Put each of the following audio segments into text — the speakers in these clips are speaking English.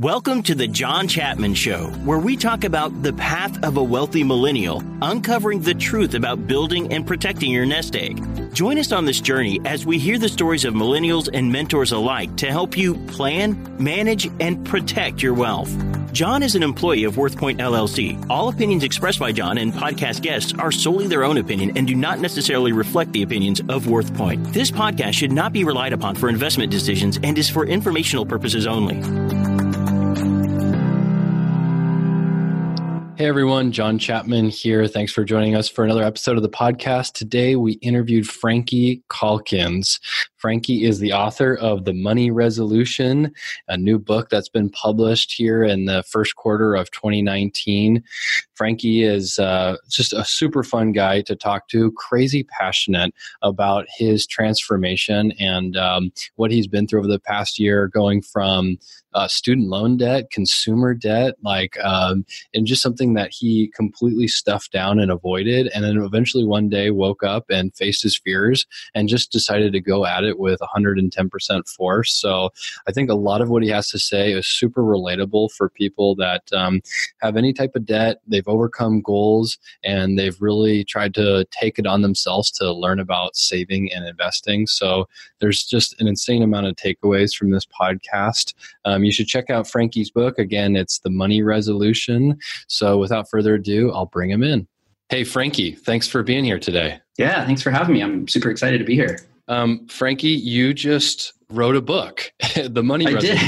Welcome to the John Chapman Show, where we talk about the path of a wealthy millennial, uncovering the truth about building and protecting your nest egg. Join us on this journey as we hear the stories of millennials and mentors alike to help you plan, manage, and protect your wealth. John is an employee of WorthPoint LLC. All opinions expressed by John and podcast guests are solely their own opinion and do not necessarily reflect the opinions of WorthPoint. This podcast should not be relied upon for investment decisions and is for informational purposes only. Hey everyone, John Chapman here. Thanks for joining us for another episode of the podcast. Today we interviewed Frankie Calkins. Frankie is the author of The Money Resolution, a new book that's been published here in the first quarter of 2019. Frankie is uh, just a super fun guy to talk to, crazy passionate about his transformation and um, what he's been through over the past year, going from uh, student loan debt, consumer debt, like, um, and just something that he completely stuffed down and avoided. And then eventually one day woke up and faced his fears and just decided to go at it with 110% force. So I think a lot of what he has to say is super relatable for people that um, have any type of debt. They've overcome goals and they've really tried to take it on themselves to learn about saving and investing. So there's just an insane amount of takeaways from this podcast. Um, you should check out Frankie's book. Again, it's The Money Resolution. So without further ado, I'll bring him in. Hey, Frankie, thanks for being here today. Yeah, thanks for having me. I'm super excited to be here. Um, Frankie, you just wrote a book, The Money I did.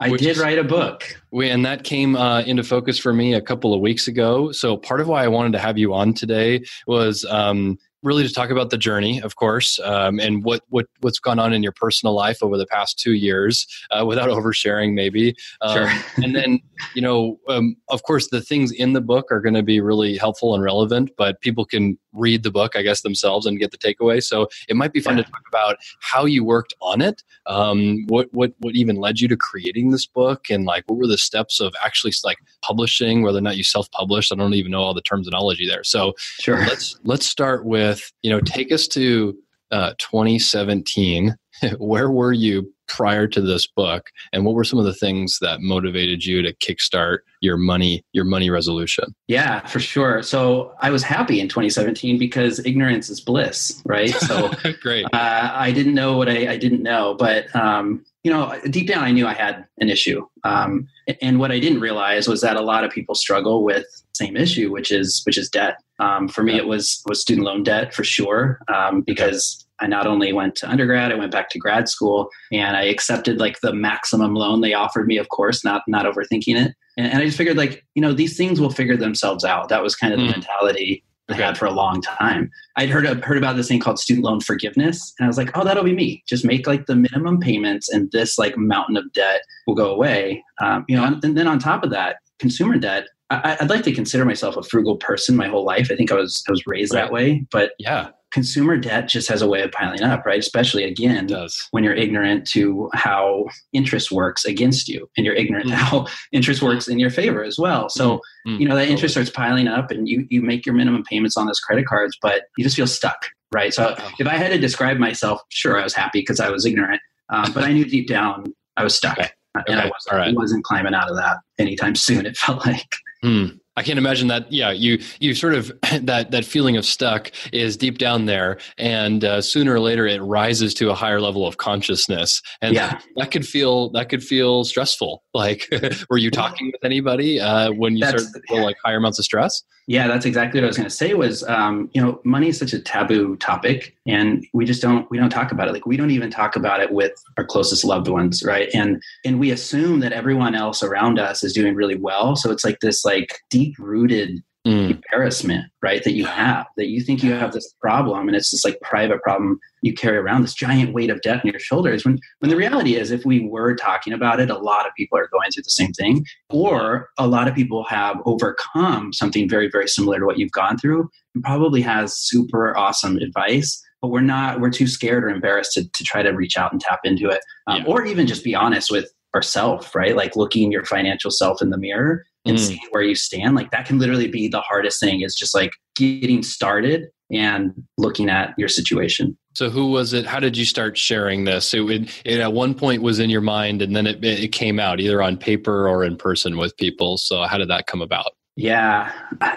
I did write a book. We, and that came uh, into focus for me a couple of weeks ago. So part of why I wanted to have you on today was um, really to talk about the journey, of course, um, and what what what's gone on in your personal life over the past two years, uh, without oversharing, maybe. Um, Sure. and then, you know, um, of course, the things in the book are going to be really helpful and relevant, but people can read the book, I guess, themselves and get the takeaway. So it might be fun Yeah. to talk about how you worked on it, um, what what what even led you to creating this book, and like what were the steps of actually like publishing, whether or not you self published. I don't even know all the terminology there. So Sure. let's let's start with you know take us to uh, 2017 where were you prior to this book and what were some of the things that motivated you to kickstart your money your money resolution Yeah, for sure. So I was happy in 2017 because ignorance is bliss, right? So great uh, I didn't know what I, I didn't know, but um, you know, deep down, I knew I had an issue. Um, and what I didn't realize was that a lot of people struggle with same issue, which is which is debt. Um, for me, it was was student loan debt for sure, um, because I not only went to undergrad, I went back to grad school, and I accepted like the maximum loan they offered me. Of course, not not overthinking it, and, and I just figured like you know these things will figure themselves out. That was kind of the Mm. mentality I had for a long time. I'd heard heard about this thing called student loan forgiveness, and I was like, "Oh, that'll be me. Just make like the minimum payments, and this like mountain of debt will go away." Um, you know, and then on top of that, consumer debt. I, I'd like to consider myself a frugal person my whole life. I think I was I was raised Right. that way, but yeah consumer debt just has a way of piling up, right? Especially again when you're ignorant to how interest works against you, and you're ignorant to Mm. how interest works in your favor as well. So Mm, you know that interest starts piling up and you you make your minimum payments on those credit cards but you just feel stuck right so Oh. if i had to describe myself sure i was happy because i was ignorant um, but i knew deep down i was stuck Okay. and i wasn't, right. wasn't climbing out of that anytime soon it felt like Hmm. I can't imagine that. Yeah, you you sort of that that feeling of stuck is deep down there, and uh, sooner or later it rises to a higher level of consciousness, and Yeah. that could feel that could feel stressful. Like, were you talking with anybody uh, when you That's- started to feel like higher amounts of stress? yeah that's exactly what i was going to say was um, you know money is such a taboo topic and we just don't we don't talk about it like we don't even talk about it with our closest loved ones right and and we assume that everyone else around us is doing really well so it's like this like deep rooted Mm, embarrassment, right? That you have, that you think you have this problem and it's this like private problem you carry around, this giant weight of debt on your shoulders. When when the reality is if we were talking about it, a lot of people are going through the same thing. Or a lot of people have overcome something very, very similar to what you've gone through and probably has super awesome advice. But we're not, we're too scared or embarrassed to, to try to reach out and tap into it. Um, Yeah. Or even just be honest with ourself, right? Like looking your financial self in the mirror and Mm. seeing where you stand. Like that can literally be the hardest thing is just like getting started and looking at your situation. So who was it? How did you start sharing this? It, would, it at one point was in your mind, and then it, it came out either on paper or in person with people. So how did that come about? Yeah,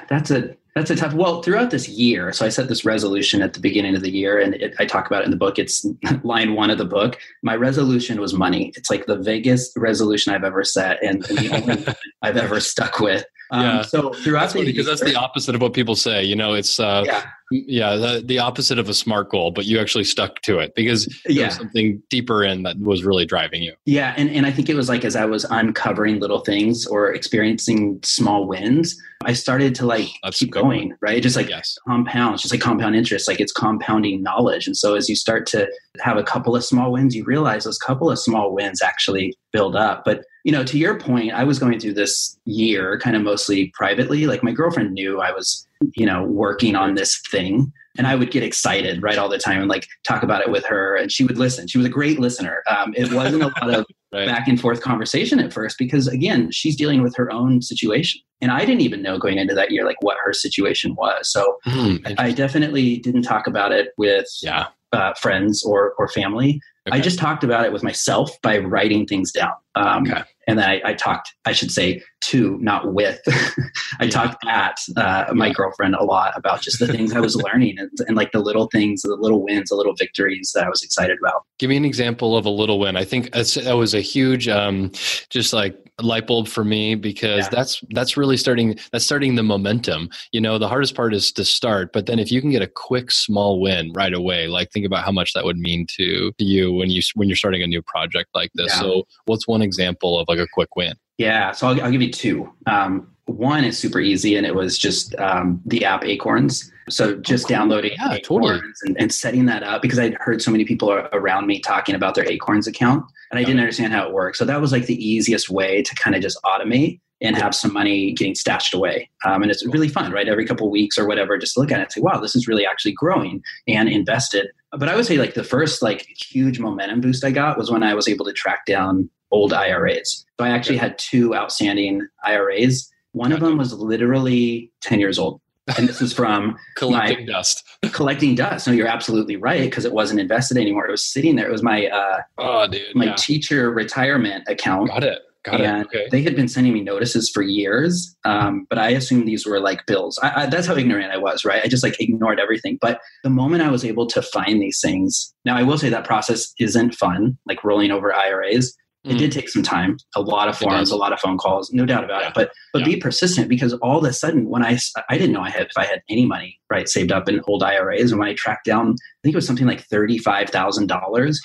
that's a that's a tough. Well, throughout this year, so I set this resolution at the beginning of the year, and it, I talk about it in the book. It's line one of the book. My resolution was money. It's like the vaguest resolution I've ever set, and, and the only I've ever stuck with. Um, yeah. So throughout that's because that's the opposite of what people say. You know, it's uh, yeah yeah the, the opposite of a smart goal but you actually stuck to it because yeah. something deeper in that was really driving you. Yeah and, and i think it was like as i was uncovering little things or experiencing small wins i started to like That's keep going right? Just like yes. compound just like compound interest like it's compounding knowledge. And so as you start to have a couple of small wins you realize those couple of small wins actually build up. But you know to your point i was going through this year kind of mostly privately. Like my girlfriend knew i was you know, working on this thing. And I would get excited right all the time and like talk about it with her. And she would listen. She was a great listener. Um, it wasn't a lot of right. back and forth conversation at first because, again, she's dealing with her own situation. And I didn't even know going into that year like what her situation was. So mm, I definitely didn't talk about it with yeah. uh, friends or or family. Okay. I just talked about it with myself by writing things down. Um, okay. And then I, I, talked, I should say, to, not with. I yeah. talked at uh, my yeah. girlfriend a lot about just the things I was learning and, and, like the little things, the little wins, the little victories that I was excited about. Give me an example of a little win. I think that was a huge, um, just like light bulb for me because yeah. that's that's really starting that's starting the momentum you know the hardest part is to start but then if you can get a quick small win right away like think about how much that would mean to you when you when you're starting a new project like this yeah. so what's one example of like a quick win yeah so i'll, I'll give you two um, one is super easy and it was just um, the app acorns so just oh, cool. downloading yeah, acorns totally. and, and, setting that up because i'd heard so many people around me talking about their acorns account and i didn't understand how it worked so that was like the easiest way to kind of just automate and have some money getting stashed away. Um, and it's really fun, right? Every couple weeks or whatever, just to look at it and say, wow, this is really actually growing and invested. But I would say like the first like huge momentum boost I got was when I was able to track down old IRAs. So I actually had two outstanding IRAs one of them was literally 10 years old. And this is from collecting my, dust. collecting dust. No, you're absolutely right because it wasn't invested anymore. It was sitting there. It was my uh, oh, dude, my yeah. teacher retirement account. Got it. Got and it. Okay. They had been sending me notices for years, um, but I assumed these were like bills. I, I, that's how ignorant I was, right? I just like ignored everything. But the moment I was able to find these things, now I will say that process isn't fun, like rolling over IRAs. It mm. did take some time, a lot of forums, a lot of phone calls, no doubt about yeah. it. But but yeah. be persistent because all of a sudden, when I I didn't know I had if I had any money right saved up in old IRAs, and when I tracked down, I think it was something like thirty five thousand dollars,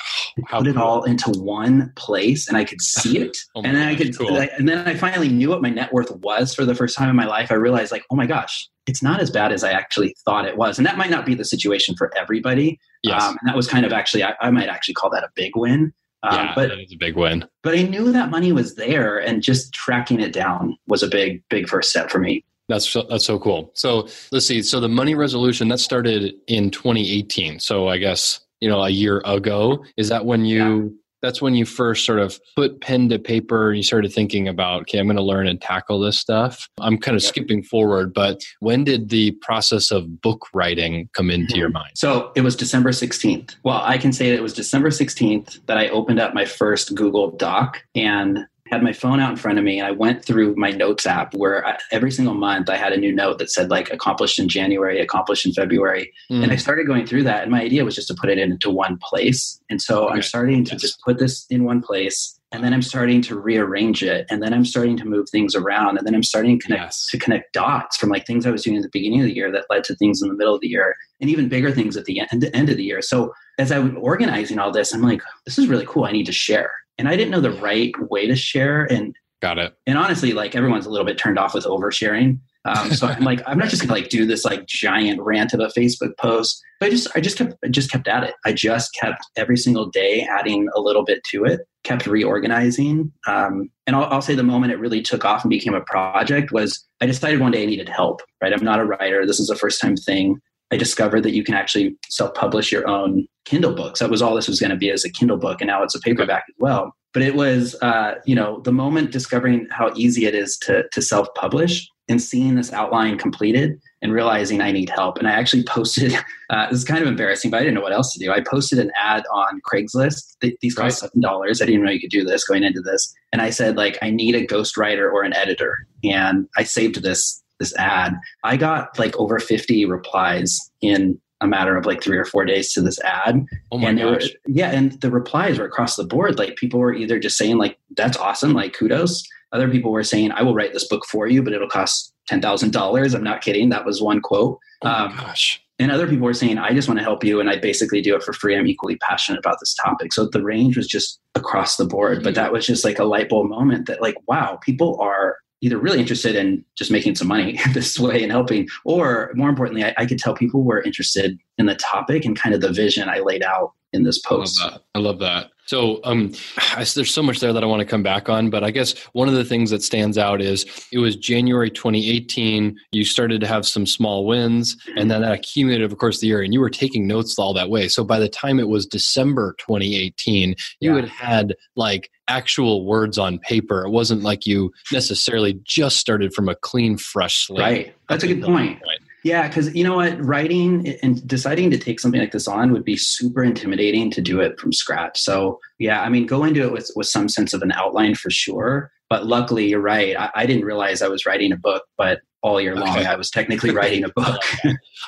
put cool. it all into one place, and I could see it, oh and then I could, cool. and then I finally knew what my net worth was for the first time in my life. I realized like, oh my gosh, it's not as bad as I actually thought it was, and that might not be the situation for everybody. Yes. Um, and that was kind of actually, I, I might actually call that a big win um, yeah, but it's a big win. But I knew that money was there, and just tracking it down was a big, big first step for me. That's so, that's so cool. So let's see. So the money resolution that started in 2018. So I guess you know a year ago. Is that when you that's when you first sort of put pen to paper and you started thinking about okay i'm going to learn and tackle this stuff. I'm kind of skipping forward but when did the process of book writing come into mm-hmm. your mind? So it was december 16th well i can say that it was december 16th that i opened up my first google doc and had my phone out in front of me and I went through my notes app where I, every single month I had a new note that said like accomplished in January, accomplished in February. Mm. And I started going through that. And my idea was just to put it into one place. And so okay. I'm starting to yes. just put this in one place. And then I'm starting to rearrange it. And then I'm starting to move things around. And then I'm starting to connect, yes. to connect dots from like things I was doing at the beginning of the year that led to things in the middle of the year and even bigger things at the end, end of the year. So as I was organizing all this, I'm like, this is really cool. I need to share and I didn't know the right way to share. And got it. And honestly, like everyone's a little bit turned off with oversharing. Um, so I'm like, I'm not just gonna like do this like giant rant of a Facebook post. But I just, I just kept, I just kept at it. I just kept every single day adding a little bit to it. Kept reorganizing. Um, and I'll, I'll say the moment it really took off and became a project was I decided one day I needed help. Right, I'm not a writer. This is a first time thing. I discovered that you can actually self-publish your own Kindle books. That was all this was going to be as a Kindle book, and now it's a paperback as well. But it was, uh, you know, the moment discovering how easy it is to to self-publish, and seeing this outline completed and realizing I need help. And I actually posted, uh, this is kind of embarrassing, but I didn't know what else to do. I posted an ad on Craigslist. These cost $7. I didn't even know you could do this going into this. And I said, like, I need a ghostwriter or an editor. And I saved this this ad. I got like over 50 replies in a matter of like three or four days to this ad. Oh my and gosh. Were, yeah, and the replies were across the board. Like people were either just saying like, that's awesome, like kudos. Other people were saying, I will write this book for you, but it'll cost $10,000. I'm not kidding. That was one quote. Oh um, gosh. And other people were saying, I just want to help you. And I basically do it for free. I'm equally passionate about this topic. So the range was just across the board. But that was just like a light bulb moment that, like, wow, people are either really interested in just making some money this way and helping, or more importantly, I, I, could tell people were interested in the topic and kind of the vision I laid out in this post. I love that. I love that. So um, I, there's so much there that I want to come back on, but I guess one of the things that stands out is it was January 2018. You started to have some small wins, and then that accumulated, of course, the year, and you were taking notes all that way. So by the time it was December 2018, you yeah. had had like actual words on paper. It wasn't like you necessarily just started from a clean, fresh slate. Right. That's a good point. point. Yeah, because you know what, writing and deciding to take something like this on would be super intimidating to do it from scratch. So yeah, I mean, go into it with with some sense of an outline for sure. But luckily, you're right. I, I didn't realize I was writing a book, but all year long. Okay. I was technically writing a book.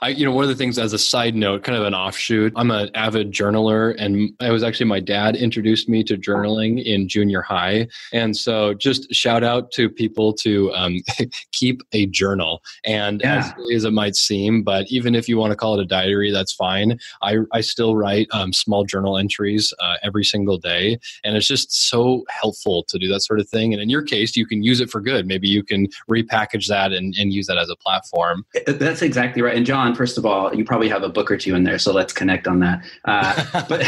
I, you know, one of the things as a side note, kind of an offshoot, I'm an avid journaler, and it was actually my dad introduced me to journaling in junior high, and so just shout out to people to um, keep a journal. And yeah. as, as it might seem, but even if you want to call it a diary, that's fine. I I still write um, small journal entries uh, every single day, and it's just so helpful to do that sort of thing. And in your case, you can use it for good. Maybe you can repackage that and, and and use that as a platform. That's exactly right. And John, first of all, you probably have a book or two in there, so let's connect on that. Uh, but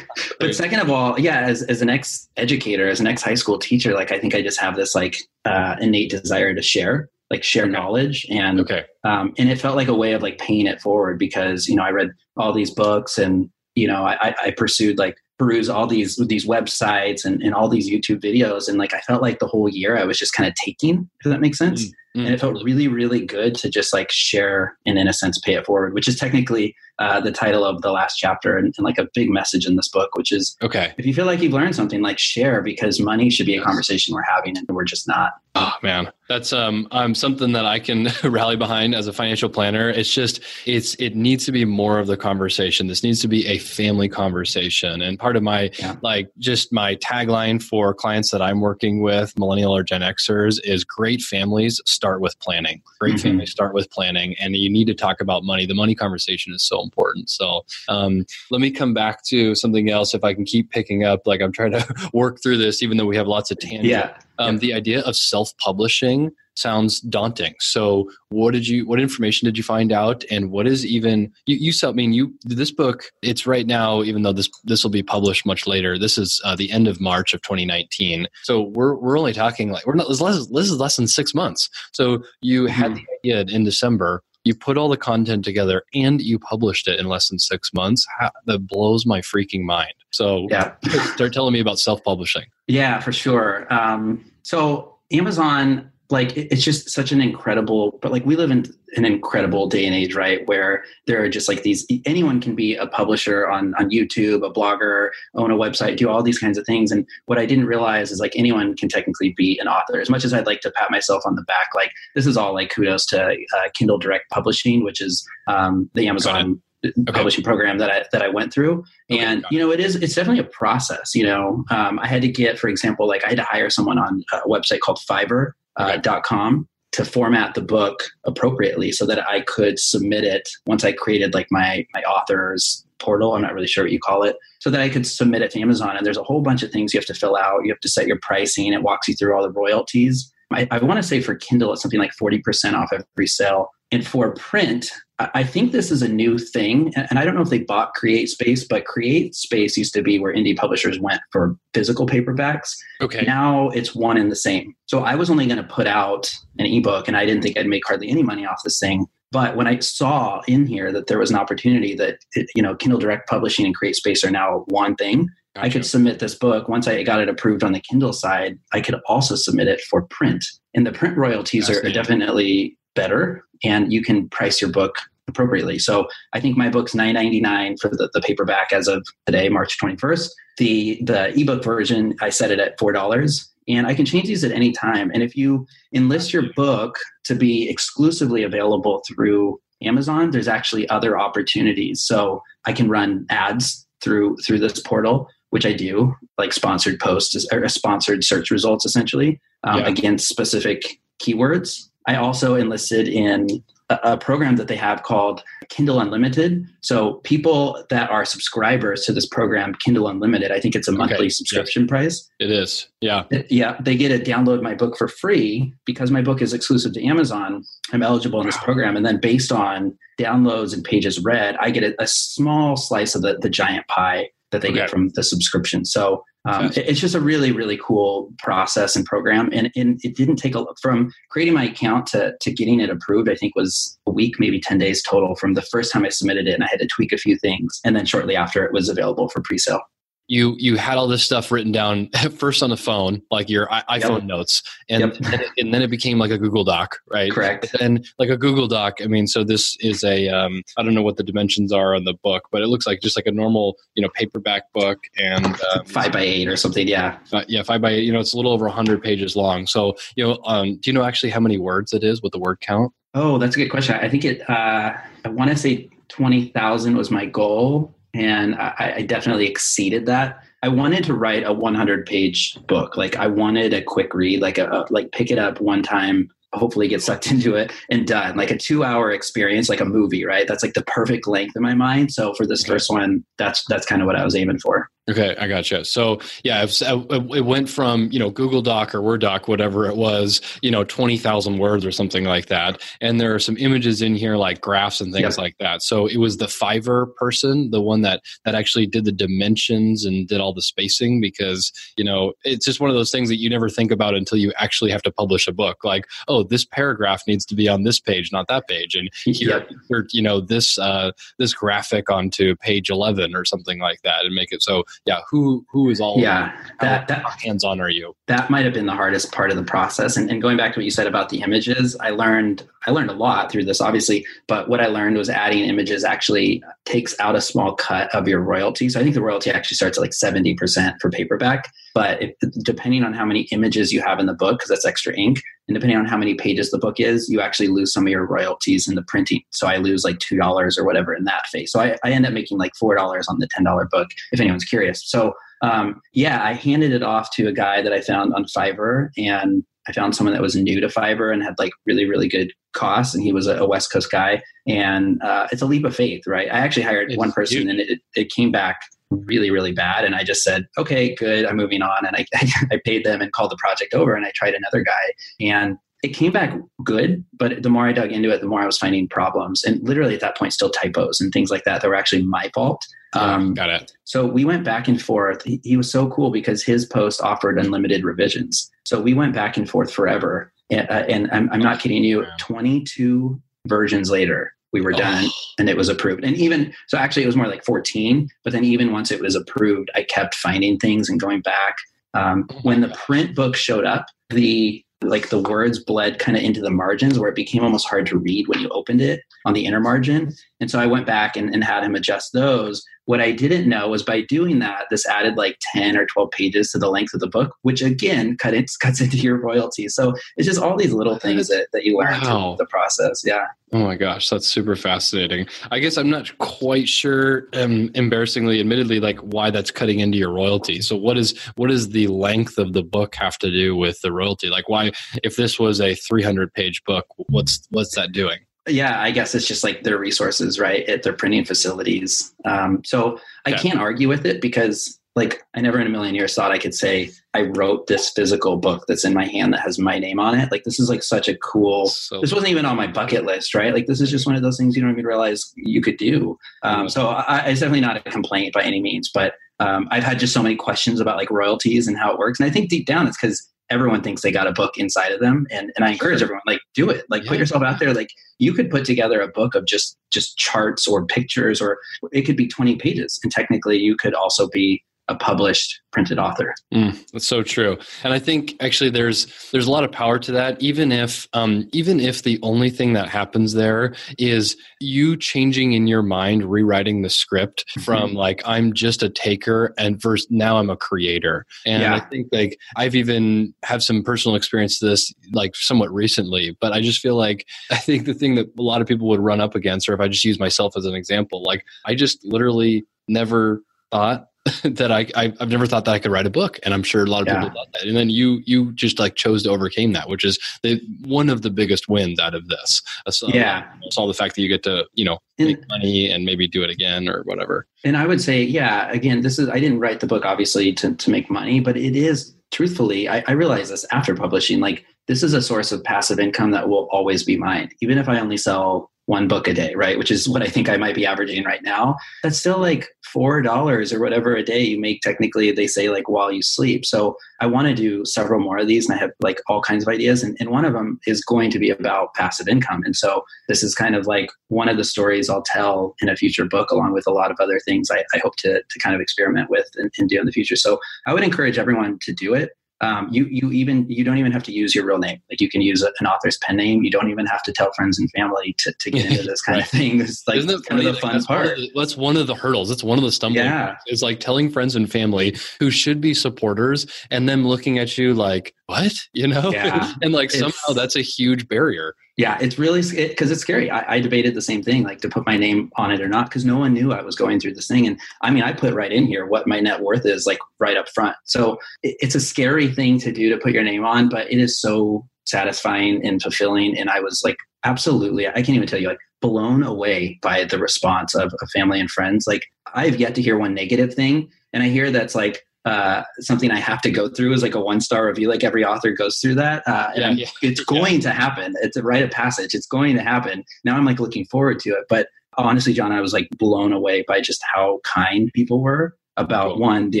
but second of all, yeah, as as an ex educator, as an ex high school teacher, like I think I just have this like uh, innate desire to share like share knowledge and okay um, and it felt like a way of like paying it forward because you know i read all these books and you know i, I pursued like peruse all these these websites and, and all these youtube videos and like i felt like the whole year i was just kind of taking if that makes sense mm. Mm, and it felt really, really good to just like share and in a sense pay it forward, which is technically uh, the title of the last chapter and, and, like a big message in this book, which is okay. If you feel like you've learned something, like share because money should be a conversation we're having and we're just not. Oh man, that's um, um something that I can rally behind as a financial planner. It's just it's it needs to be more of the conversation. This needs to be a family conversation. And part of my yeah. like just my tagline for clients that I'm working with, millennial or Gen Xers, is great families start with planning. Great mm-hmm. families start with planning, and you need to talk about money. The money conversation is so important. So um, let me come back to something else. If I can keep picking up, like I'm trying to work through this, even though we have lots of tangents. Yeah. Um, The idea of self-publishing sounds daunting. So, what did you? What information did you find out? And what is even? You, you I mean, you this book. It's right now, even though this this will be published much later. This is uh, the end of March of 2019. So we're we're only talking like we're not. This is less, this is less than six months. So you mm-hmm. had the idea in December you put all the content together and you published it in less than six months that blows my freaking mind so yeah start telling me about self-publishing yeah for sure um, so amazon like it's just such an incredible but like we live in an incredible day and age right where there are just like these anyone can be a publisher on on youtube a blogger own a website do all these kinds of things. And what i didn't realize is like anyone can technically be an author. As much as i'd like to pat myself on the back like this is all like kudos to uh, kindle direct publishing which is um, the amazon Okay. publishing program that I that I went through, okay, and you know it is it's definitely a process. You know, um, I had to get, for example, like I had to hire someone on a website called Fiverr uh, dot com to format the book appropriately so that I could submit it once I created like my my author's portal. I'm not really sure what you call it, so that I could submit it to Amazon. And there's a whole bunch of things you have to fill out. You have to set your pricing. It walks you through all the royalties. I, I want to say for Kindle, it's something like 40% off every sale. And for print, I think this is a new thing. And I don't know if they bought Create Space, but Create Space used to be where indie publishers went for physical paperbacks. Okay. Now it's one and the same. So I was only going to put out an ebook and I didn't think I'd make hardly any money off this thing. But when I saw in here that there was an opportunity that, you know, Kindle Direct Publishing and Create Space are now one thing, Gotcha. I could submit this book. Once I got it approved on the Kindle side, I could also submit it for print. And the print royalties are, are definitely better and you can price your book appropriately. So I think my book's nine ninety nine for the, the paperback as of today, March twenty first. The the ebook version, I set it at four dollars, and I can change these at any time. And if you enlist your book to be exclusively available through Amazon, there's actually other opportunities. So I can run ads through through this portal, which I do, like sponsored posts or sponsored search results, essentially um, yeah. against specific keywords. I also enlisted in a, program that they have called Kindle Unlimited. So people that are subscribers to this program, Kindle Unlimited, I think it's a monthly okay. subscription price. It is. Yeah. Yeah. They get to download my book for free because my book is exclusive to Amazon. I'm eligible in this program. And then based on downloads and pages read, I get a, a small slice of the, the giant pie that they okay. get from the subscription. So um, it's just a really, really cool process and program. And, and it didn't take a from creating my account to, to getting it approved, I think was a week, maybe 10 days total from the first time I submitted it. And I had to tweak a few things. And then shortly after it was available for pre sale you you had all this stuff written down first on the phone, like your iPhone yep. notes, and yep. and, then it, and, then it, became like a Google Doc, right? Correct. And like a Google Doc. I mean, so this is a um, I don't know what the dimensions are on the book, but it looks like just like a normal you know paperback book and um, five by eight or something. Yeah. Uh, yeah, five by eight. You know, it's a little over hundred pages long. So you know, um, do you know actually how many words it is with the word count? Oh, that's a good question. I think it. Uh, I want to say twenty thousand was my goal, and I, I definitely exceeded that. I wanted to write a 100 page book. Like I wanted a quick read, like a, like pick it up one time, hopefully get sucked into it and done. Like a two hour experience, like a movie, right? That's like the perfect length in my mind. So for this first one, that's that's kind of what I was aiming for. Okay, I gotcha. So yeah, it went from you know Google Doc or Word Doc, whatever it was, you know, twenty thousand words or something like that, and there are some images in here like graphs and things yep. like that. So it was the Fiverr person, the one that that actually did the dimensions and did all the spacing, because you know it's just one of those things that you never think about until you actually have to publish a book. Like, oh, this paragraph needs to be on this page, not that page, and here, yep. you know, this uh, this graphic onto page eleven or something like that, and make it so yeah, who who is all yeah that, that hands on are you? That might have been the hardest part of the process. And, and going back to what you said about the images, I learned I learned a lot through this, obviously. But what I learned was adding images actually takes out a small cut of your royalty. So I think the royalty actually starts at like seventy percent for paperback. But if, depending on how many images you have in the book, because that's extra ink, and depending on how many pages the book is, you actually lose some of your royalties in the printing. So I lose like two dollars or whatever in that phase. So I, I end up making like four dollars on the ten dollar book. If anyone's curious, so um, yeah, I handed it off to a guy that I found on Fiverr, and I found someone that was new to Fiverr and had like really really good costs, and he was a, a West Coast guy. And uh, it's a leap of faith, right? I actually hired it's one person, huge. and it, it came back really really bad and i just said okay good i'm moving on and I, I paid them and called the project over and i tried another guy and it came back good but the more i dug into it the more i was finding problems and literally at that point still typos and things like that that were actually my fault um, got it so we went back and forth he, he was so cool because his post offered unlimited revisions so we went back and forth forever. And, uh, and I'm, I'm not kidding you 22 versions later we were done oh. and it was approved. And even so actually it was more like 14 but then even once it was approved i kept finding things and going back. Um, oh when the print book showed up the like the words bled kind of into the margins where it became almost hard to read when you opened it on the inner margin. And so i went back and, and had him adjust those what I didn't know was by doing that, this added like 10 or 12 pages to the length of the book, which again cut it, cuts into your royalties. So it's just all these little things that, that you learn wow. the process. Yeah. Oh my gosh, that's super fascinating. I guess I'm not quite sure, um, embarrassingly, admittedly, like why that's cutting into your royalty. So what is what does the length of the book have to do with the royalty? Like why, if this was a 300 page book, what's what's that doing? Yeah, I guess it's just like their resources, right, at their printing facilities. Um, so I can't argue with it because, like, I never in a million years thought I could say I wrote this physical book that's in my hand that has my name on it. Like, this is like such a cool. So this wasn't even on my bucket list, right? Like, this is just one of those things you don't even realize you could do. Um, so I, it's definitely not a complaint by any means, but um, I've had just so many questions about like royalties and how it works, and I think deep down it's because everyone thinks they got a book inside of them. And, and i encourage everyone like do it. Like yeah. put yourself out there. Like you could put together a book of just just charts or pictures or it could be 20 pages. And technically you could also be a published printed author. Mm, that's so true, and I think actually there's there's a lot of power to that. Even if um, even if the only thing that happens there is you changing in your mind, rewriting the script mm-hmm. from like I'm just a taker and first now I'm a creator. And yeah. I think like I've even have some personal experience this like somewhat recently, but I just feel like I think the thing that a lot of people would run up against, or if I just use myself as an example, like I just literally never thought that I, I have never thought that I could write a book, and I'm sure a lot of yeah. people thought that. And then you you just like chose to overcame that, which is the one of the biggest wins out of this. So, yeah, it's all the fact that you get to you know make and, money and maybe do it again or whatever. And I would say, yeah, again, this is I didn't write the book obviously to to make money, but it is truthfully, I, I realized this after publishing, like this is a source of passive income that will always be mine, even if I only sell one book a day, right? Which is what I think I might be averaging right now. That's still like four dollars or whatever a day you make. Technically, they say like while you sleep. So I want to do several more of these, and I have like all kinds of ideas. And, and one of them is going to be about passive income. And so this is kind of like one of the stories I'll tell in a future book, along with a lot of other things I, I hope to to kind of experiment with and, and do in the future. So I would encourage everyone to do it um, you you even you don't even have to use your real name. Like you can use a, an author's pen name. You don't even have to tell friends and family to, to get into this kind right. of thing. It's like Isn't that kind of the like fun that's part. One the, that's one of the hurdles. That's one of the stumbling. Yeah, it's like telling friends and family who should be supporters and them looking at you like what you know, yeah. and like somehow that's a huge barrier yeah, it's really because it, it's scary. I, I, debated the same thing, like to put my name on it or not, because no one knew I was going through this thing. And I mean, I put right in here what my net worth is, like right up front. So it, it's a scary thing to do to put your name on, but it is so satisfying and fulfilling. And I was like, absolutely, I can't even tell you, like blown away by the response of, of family and friends. Like I've yet to hear one negative thing, and I hear that's like uh, something I have to go through is like a one star review. Like every author goes through that, uh, and yeah, yeah. it's going yeah. to happen. It's a rite of passage. It's going to happen. Now I'm like looking forward to it. But honestly, John, I was like blown away by just how kind people were about cool. one the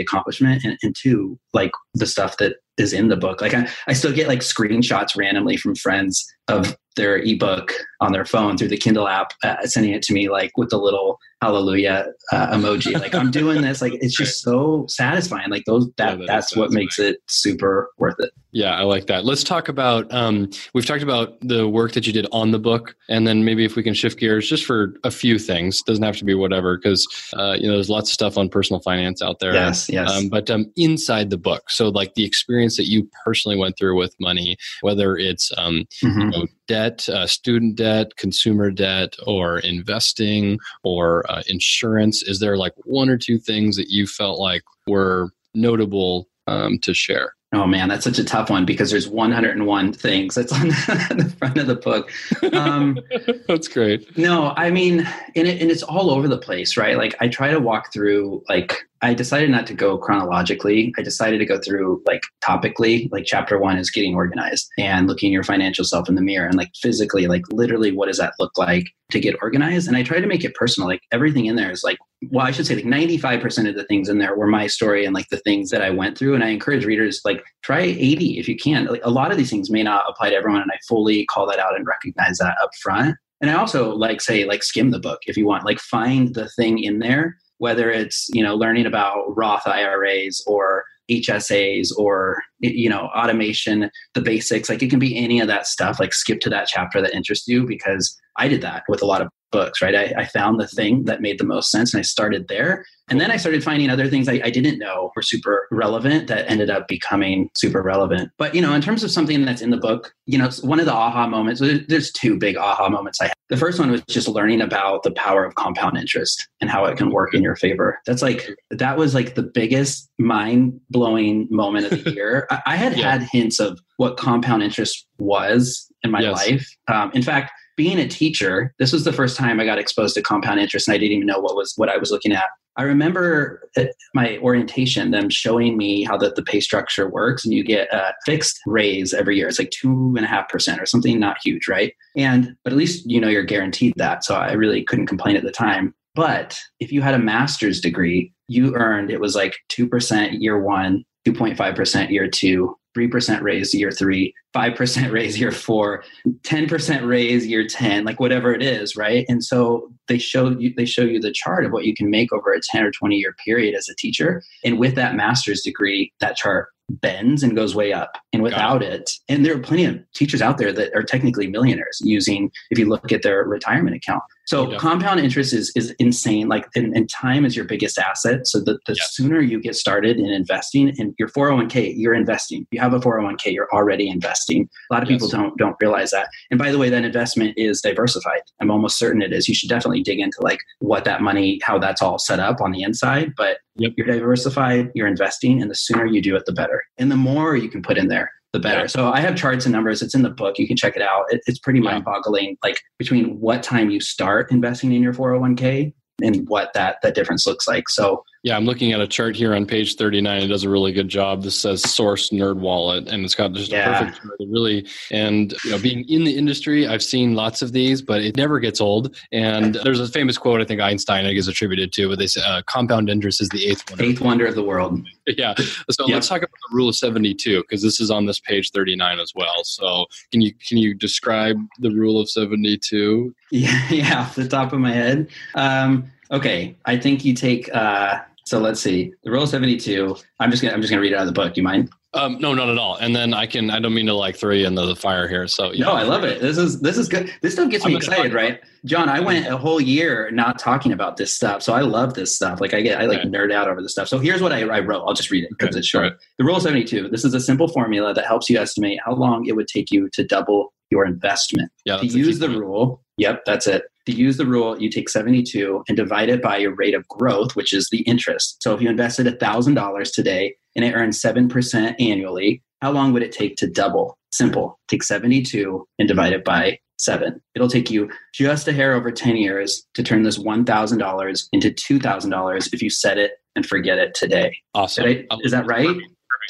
accomplishment and, and two like the stuff that is in the book. Like I, I still get like screenshots randomly from friends of their ebook on their phone through the Kindle app, uh, sending it to me like with the little hallelujah uh, emoji. Like I'm doing this. Like it's just so satisfying. Like those that, yeah, that that's what makes it super worth it. Yeah, I like that. Let's talk about. Um, we've talked about the work that you did on the book, and then maybe if we can shift gears just for a few things. Doesn't have to be whatever, because uh, you know there's lots of stuff on personal finance out there. Yes, yes. Um, but um, inside the book, so like the experience that you personally went through with money, whether it's um, mm-hmm. you know, debt, uh, student debt, consumer debt, or investing, or uh, insurance. Is there like one or two things that you felt like were notable um, to share? Oh man, that's such a tough one because there's 101 things that's on the front of the book. Um, that's great. No, I mean, and, it, and it's all over the place, right? Like I try to walk through like I decided not to go chronologically. I decided to go through like topically. Like chapter one is getting organized and looking your financial self in the mirror and like physically, like literally, what does that look like to get organized? And I try to make it personal. Like everything in there is like, well, I should say like 95% of the things in there were my story and like the things that I went through. And I encourage readers like try 80 if you can. Like a lot of these things may not apply to everyone. And I fully call that out and recognize that up front. And I also like say like skim the book if you want, like find the thing in there whether it's you know learning about Roth IRAs or HSAs or you know automation, the basics. Like it can be any of that stuff. Like skip to that chapter that interests you because I did that with a lot of books. Right, I, I found the thing that made the most sense, and I started there, and then I started finding other things I, I, didn't know were super relevant that ended up becoming super relevant. But, you know, in terms of something that's in the book, you know, it's one of the aha moments, there's two big aha moments I had. The first one was just learning about the power of compound interest and how it can work in your favor. That's like, that was like the biggest mind blowing moment of the year. I, I had yeah. had hints of what compound interest was in my yes. life. Um, in fact, being a teacher, this was the first time I got exposed to compound interest and I didn't even know what was what I was looking at. I remember at my orientation, them showing me how the, the pay structure works, and you get a fixed raise every year. It's like two and a half percent or something not huge, right? And but at least you know you're guaranteed that. So I really couldn't complain at the time. But if you had a master's degree, you earned it was like two percent year one, 2.5% year two, 3% raise year three, 5% raise year four, 10% raise year 10, like whatever it is, right? And so they show you they show you the chart of what you can make over a 10 or 20 year period as a teacher. And with that master's degree, that chart bends and goes way up. And without it. it, and there are plenty of teachers out there that are technically millionaires using, if you look at their retirement account. So compound interest is is insane. Like and, and time is your biggest asset. So the, the sooner you get started in investing in your 401k, you're investing. You have a 401k, you're already investing. A lot of yes. people don't don't realize that. And by the way, that investment is diversified. I'm almost certain it is. You should definitely dig into like what that money, how that's all set up on the inside. But yep. you're diversified, you're investing, and the sooner you do it, the better. And the more you can put in there, the better. Yeah. So I have charts and numbers. It's in the book. You can check it out. It, it's pretty mind boggling, like between what time you start investing in your 401k and what that that difference looks like. So yeah, I'm looking at a chart here on page 39. It does a really good job. This says source nerd wallet, and it's got just yeah. a perfect chart. Really, and you know, being in the industry, I've seen lots of these, but it never gets old. And there's a famous quote I think Einstein is attributed to, but they say uh, compound interest is the eighth wonder. Eighth wonder of the world. yeah. So yep. let's talk about the rule of 72 because this is on this page 39 as well. So can you can you describe the rule of 72? Yeah, yeah, off the top of my head. Um, okay, I think you take. Uh, so let's see. The rule 72. I'm just gonna I'm just gonna read it out of the book. Do you mind? Um, no, not at all. And then I can I don't mean to like throw you into the fire here. So yeah. No, I love it. This is this is good. This stuff gets me excited, right? John, I went a whole year not talking about this stuff. So I love this stuff. Like I get I like okay. nerd out over this stuff. So here's what I, I wrote. I'll just read it because okay. it's short. The rule 72. This is a simple formula that helps you estimate how long it would take you to double your investment. Yeah, to use the point. rule, yep, that's it to use the rule, you take 72 and divide it by your rate of growth, which is the interest. So if you invested $1,000 today and it earns 7% annually, how long would it take to double? Simple. Take 72 and divide it by seven. It'll take you just a hair over 10 years to turn this $1,000 into $2,000 if you set it and forget it today. Awesome. I, is that right?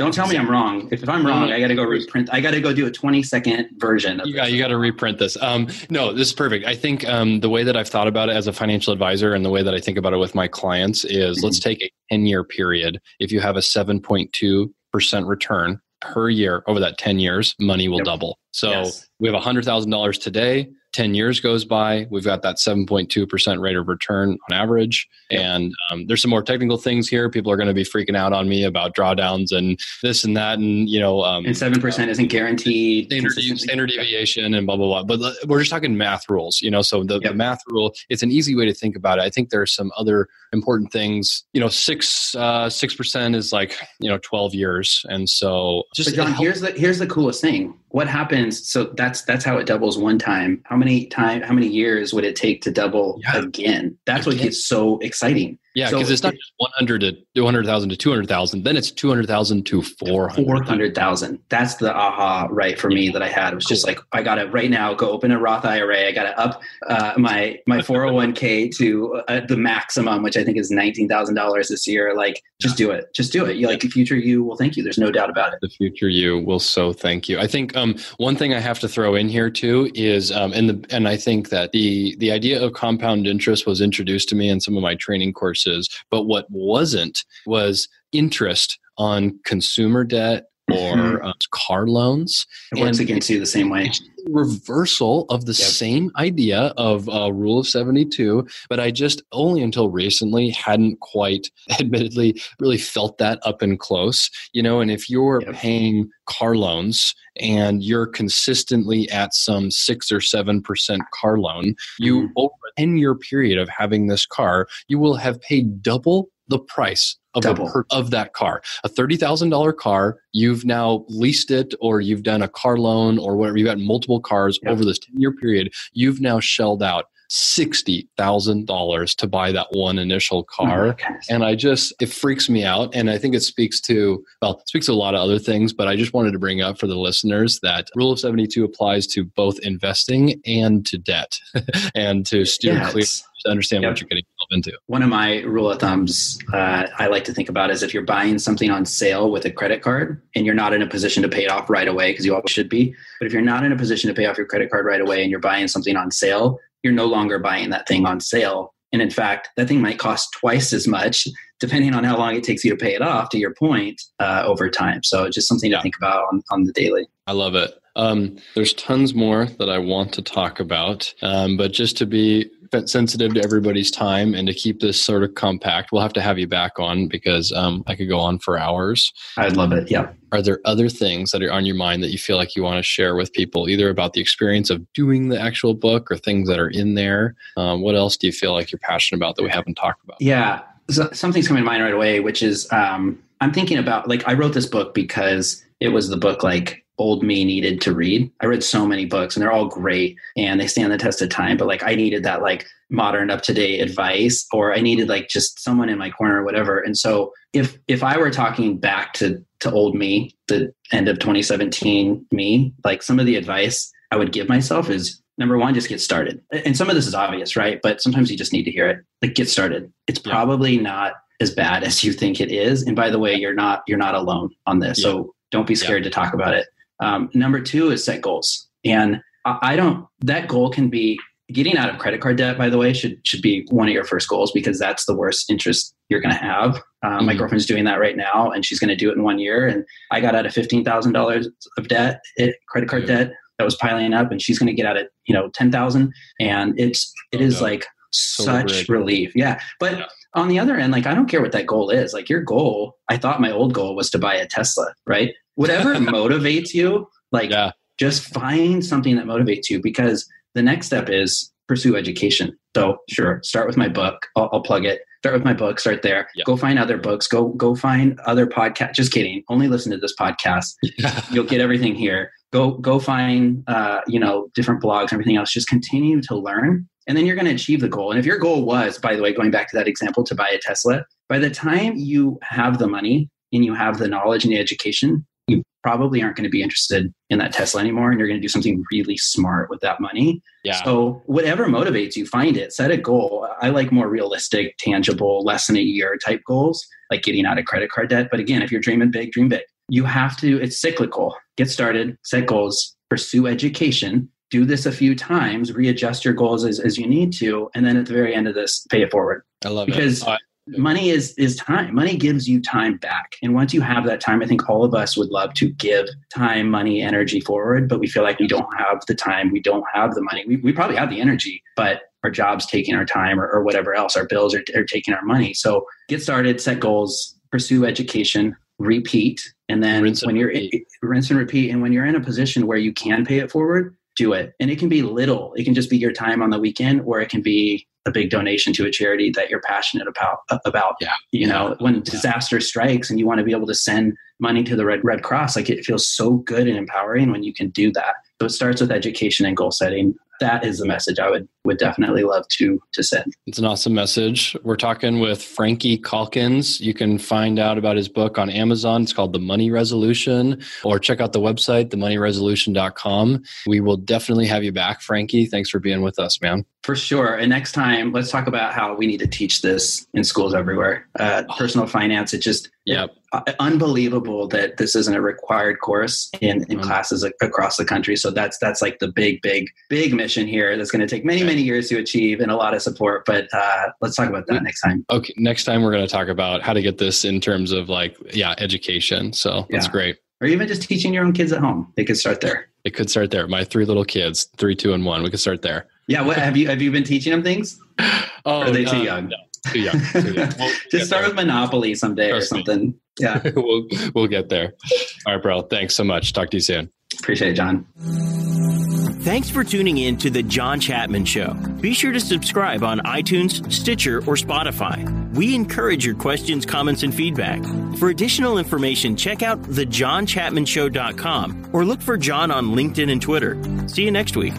Don't tell me I'm wrong. If, if I'm wrong, I got to go reprint. I got to go do a 20 second version. you got you got to reprint this. Um, no, this is perfect. I think um, the way that I've thought about it as a financial advisor and the way that I think about it with my clients is mm-hmm. let's take a 10 year period. If you have a 7.2 percent return per year over that 10 years, money will yep. double. So yes. we have $100,000 today. 10 years goes by, we've got that 7.2% rate of return on average. And um, there's some more technical things here. People are going to be freaking out on me about drawdowns and this and that. And, you know, um, and 7% isn't guaranteed. Standard, standard deviation and blah, blah, blah. But we're just talking math rules, you know, so the, the, math rule, it's an easy way to think about it. I think there are some other important things, you know, six, uh, 6% is like, you know, 12 years. And so just, John, here's the, here's the coolest thing what happens so that's that's how it doubles one time how many time how many years would it take to double yeah. again that's again. what gets so exciting yeah, because so it's not just 100 to 200,000 to 200,000. Then it's 200,000 to 400,000. 400,000. That's the aha right for me that I had. It was cool. just like, I got to right now go open a Roth IRA. I got to up uh, my, my 401k to uh, the maximum, which I think is $19,000 this year. Like, just do it. Just do it. You like the future you will thank you. There's no doubt about it. The future you will so thank you. I think um, one thing I have to throw in here too is, um, and the, and I think that the, the idea of compound interest was introduced to me in some of my training courses But what wasn't was interest on consumer debt or mm-hmm. uh, car loans. It works and against you the same way. Reversal of the yep. same idea of uh, Rule of 72, but I just only until recently hadn't quite, admittedly, really felt that up and close. You know, and if you're yep. paying car loans and you're consistently at some six or seven percent car loan, you mm-hmm. over 10 year period of having this car, you will have paid double the price of, a, of that car. A $30,000 car, you've now leased it or you've done a car loan or whatever, you've got multiple cars yep. over this 10 year period, you've now shelled out $60,000 to buy that one initial car. Oh and I just, it freaks me out. And I think it speaks to, well, it speaks to a lot of other things, but I just wanted to bring up for the listeners that Rule of 72 applies to both investing and to debt and to steer yeah, clear to understand yep. what you're getting into. One of my rule of thumbs uh, I like to think about is if you're buying something on sale with a credit card and you're not in a position to pay it off right away, because you always should be, but if you're not in a position to pay off your credit card right away and you're buying something on sale, you're no longer buying that thing on sale. And in fact, that thing might cost twice as much, depending on how long it takes you to pay it off, to your point, uh, over time. So just something to think about on, on the daily. I love it. Um, there's tons more that I want to talk about, um, but just to be sensitive to everybody's time and to keep this sort of compact, we'll have to have you back on because um, I could go on for hours. I'd love it. Yeah. Are there other things that are on your mind that you feel like you want to share with people, either about the experience of doing the actual book or things that are in there? Um, what else do you feel like you're passionate about that we haven't talked about? Yeah. So something's coming to mind right away, which is um, I'm thinking about like I wrote this book because it was the book like old me needed to read. I read so many books and they're all great and they stand the test of time, but like I needed that like modern up to date advice or I needed like just someone in my corner or whatever. And so if if I were talking back to to old me, the end of 2017 me, like some of the advice I would give myself is number one, just get started. And some of this is obvious, right? But sometimes you just need to hear it. Like get started. It's probably not as bad as you think it is. And by the way, you're not you're not alone on this. Yeah. So don't be scared yeah. to talk about it. Um, number two is set goals. And I don't, that goal can be getting out of credit card debt, by the way, should, should be one of your first goals because that's the worst interest you're going to have. Um, mm-hmm. My girlfriend's doing that right now and she's going to do it in one year. And I got out of $15,000 of debt, it, credit card mm-hmm. debt that was piling up and she's going to get out at, you know, 10,000. And it's, it oh, is no. like so such relief. Yeah. But yeah. on the other end, like, I don't care what that goal is. Like your goal, I thought my old goal was to buy a Tesla, right? Whatever motivates you, like yeah. just find something that motivates you because the next step is pursue education. So sure, start with my book. I'll, I'll plug it. Start with my book. Start there. Yeah. Go find other books. Go go find other podcasts. Just kidding. Only listen to this podcast. You'll get everything here. Go go find uh, you know different blogs and everything else. Just continue to learn, and then you're going to achieve the goal. And if your goal was, by the way, going back to that example, to buy a Tesla, by the time you have the money and you have the knowledge and the education, probably aren't going to be interested in that Tesla anymore and you're going to do something really smart with that money. Yeah. So whatever motivates you, find it, set a goal. I like more realistic, tangible, less than a year type goals, like getting out of credit card debt. But again, if you're dreaming big, dream big. You have to, it's cyclical. Get started, set goals, pursue education, do this a few times, readjust your goals as, as you need to, and then at the very end of this, pay it forward. I love because it. Because money is is time. Money gives you time back. And once you have that time i think all of us would love to give time money energy forward but we feel like we don't have the time. We don't have the money. We, we probably have the energy but our jobs taking our time or, or whatever else our bills are, are taking our money. So get started set goals pursue education repeat and then rinse when you're in, rinse and repeat. And when you're in a position where you can pay it forward do it. And it can be little. It can just be your time on the weekend or it can be a big donation to a charity that you're passionate about about. Yeah. You know when disaster strikes and you want to be able to send money to the red red cross like it feels so good and empowering when you can do that. So it starts with education and goal setting that is the message I would would definitely love to to send. It's an awesome message. We're talking with Frankie Calkins. You can find out about his book on Amazon. It's called The Money Resolution, or check out the website, themoneyresolution.com. We will definitely have you back, Frankie. Thanks for being with us, man. For sure. And next time, let's talk about how we need to teach this in schools everywhere. Uh, personal finance, it just yep. Uh, unbelievable that this isn't a required course in, in mm-hmm. classes across the country. So that's that's like the big, big, big mission here. That's going to take many, many years to achieve and a lot of support. But uh, let's talk about that next time. Okay, next time we're going to talk about how to get this in terms of like yeah, education. So that's yeah. great. Or even just teaching your own kids at home. They could start there. It could start there. My three little kids, three, two, and one. We could start there. Yeah. What have you have you been teaching them things? Oh, or are they too young? No. Too young. Too young. We'll Just start there. with Monopoly someday Trust or something. Me. Yeah. we'll we'll get there. All right, bro. Thanks so much. Talk to you soon. Appreciate it, John. Thanks for tuning in to the John Chapman Show. Be sure to subscribe on iTunes, Stitcher, or Spotify. We encourage your questions, comments, and feedback. For additional information, check out thejohnchapmanshow.com or look for John on LinkedIn and Twitter. See you next week.